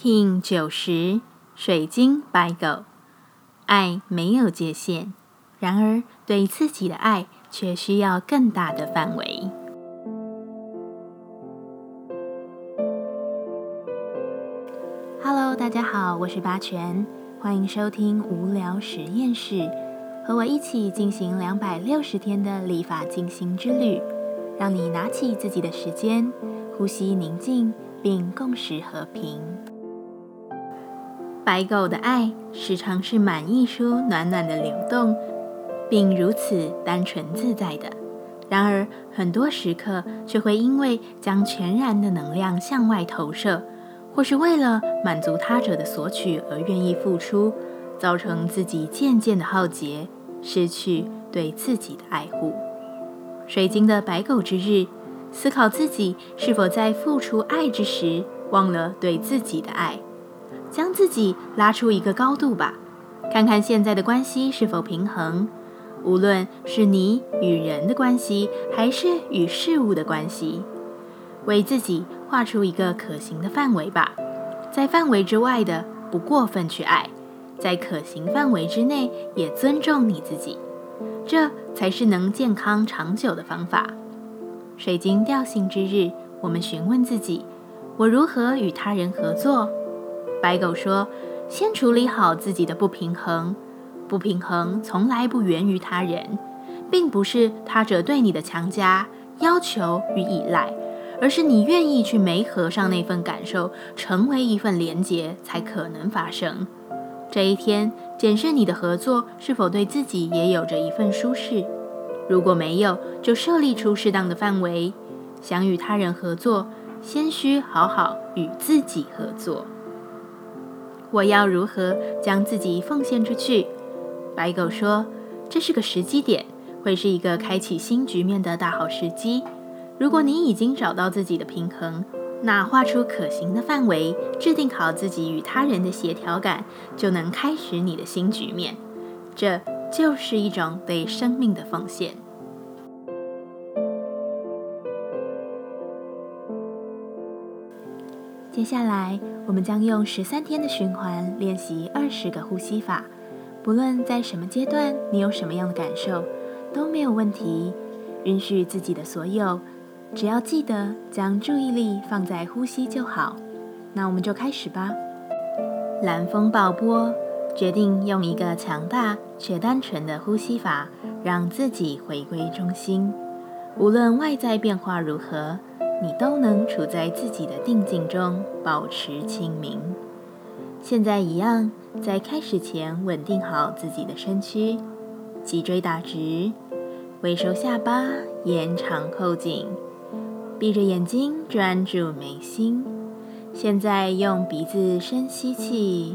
King 九十水晶白狗，爱没有界限，然而对自己的爱却需要更大的范围。Hello，大家好，我是八全，欢迎收听无聊实验室，和我一起进行两百六十天的立法进行之旅，让你拿起自己的时间，呼吸宁静，并共识和平。白狗的爱时常是满溢出暖暖的流动，并如此单纯自在的。然而，很多时刻却会因为将全然的能量向外投射，或是为了满足他者的索取而愿意付出，造成自己渐渐的耗竭，失去对自己的爱护。水晶的白狗之日，思考自己是否在付出爱之时，忘了对自己的爱。将自己拉出一个高度吧，看看现在的关系是否平衡。无论是你与人的关系，还是与事物的关系，为自己画出一个可行的范围吧。在范围之外的，不过分去爱；在可行范围之内，也尊重你自己。这才是能健康长久的方法。水晶调性之日，我们询问自己：我如何与他人合作？白狗说：“先处理好自己的不平衡，不平衡从来不源于他人，并不是他者对你的强加、要求与依赖，而是你愿意去没合上那份感受，成为一份连结，才可能发生。这一天，检视你的合作是否对自己也有着一份舒适。如果没有，就设立出适当的范围。想与他人合作，先需好好与自己合作。”我要如何将自己奉献出去？白狗说：“这是个时机点，会是一个开启新局面的大好时机。如果你已经找到自己的平衡，那画出可行的范围，制定好自己与他人的协调感，就能开始你的新局面。这就是一种对生命的奉献。”接下来，我们将用十三天的循环练习二十个呼吸法。不论在什么阶段，你有什么样的感受，都没有问题。允许自己的所有，只要记得将注意力放在呼吸就好。那我们就开始吧。蓝风暴波，决定用一个强大却单纯的呼吸法，让自己回归中心。无论外在变化如何。你都能处在自己的定境中，保持清明。现在一样，在开始前稳定好自己的身躯，脊椎打直，微收下巴，延长后颈，闭着眼睛专注眉心。现在用鼻子深吸气，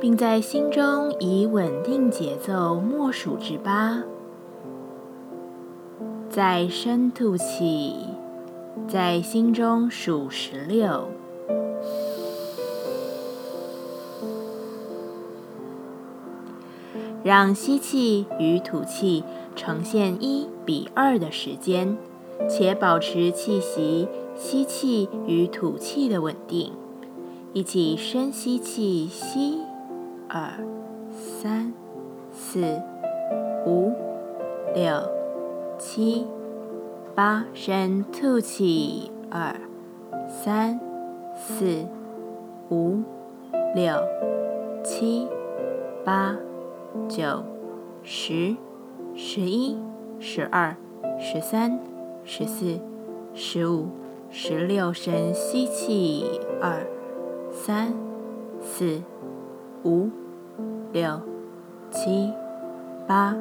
并在心中以稳定节奏默数至八。再深吐气，在心中数十六，让吸气与吐气呈现一比二的时间，且保持气息吸气与吐气的稳定。一起深吸气，吸二三四五六。七、八，深吐气，二、三、四、五、六、七、八、九、十、十一、十二、十三、十四、十五、十六，深吸气，二、三、四、五、六、七、八。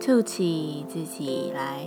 吐气，自己来。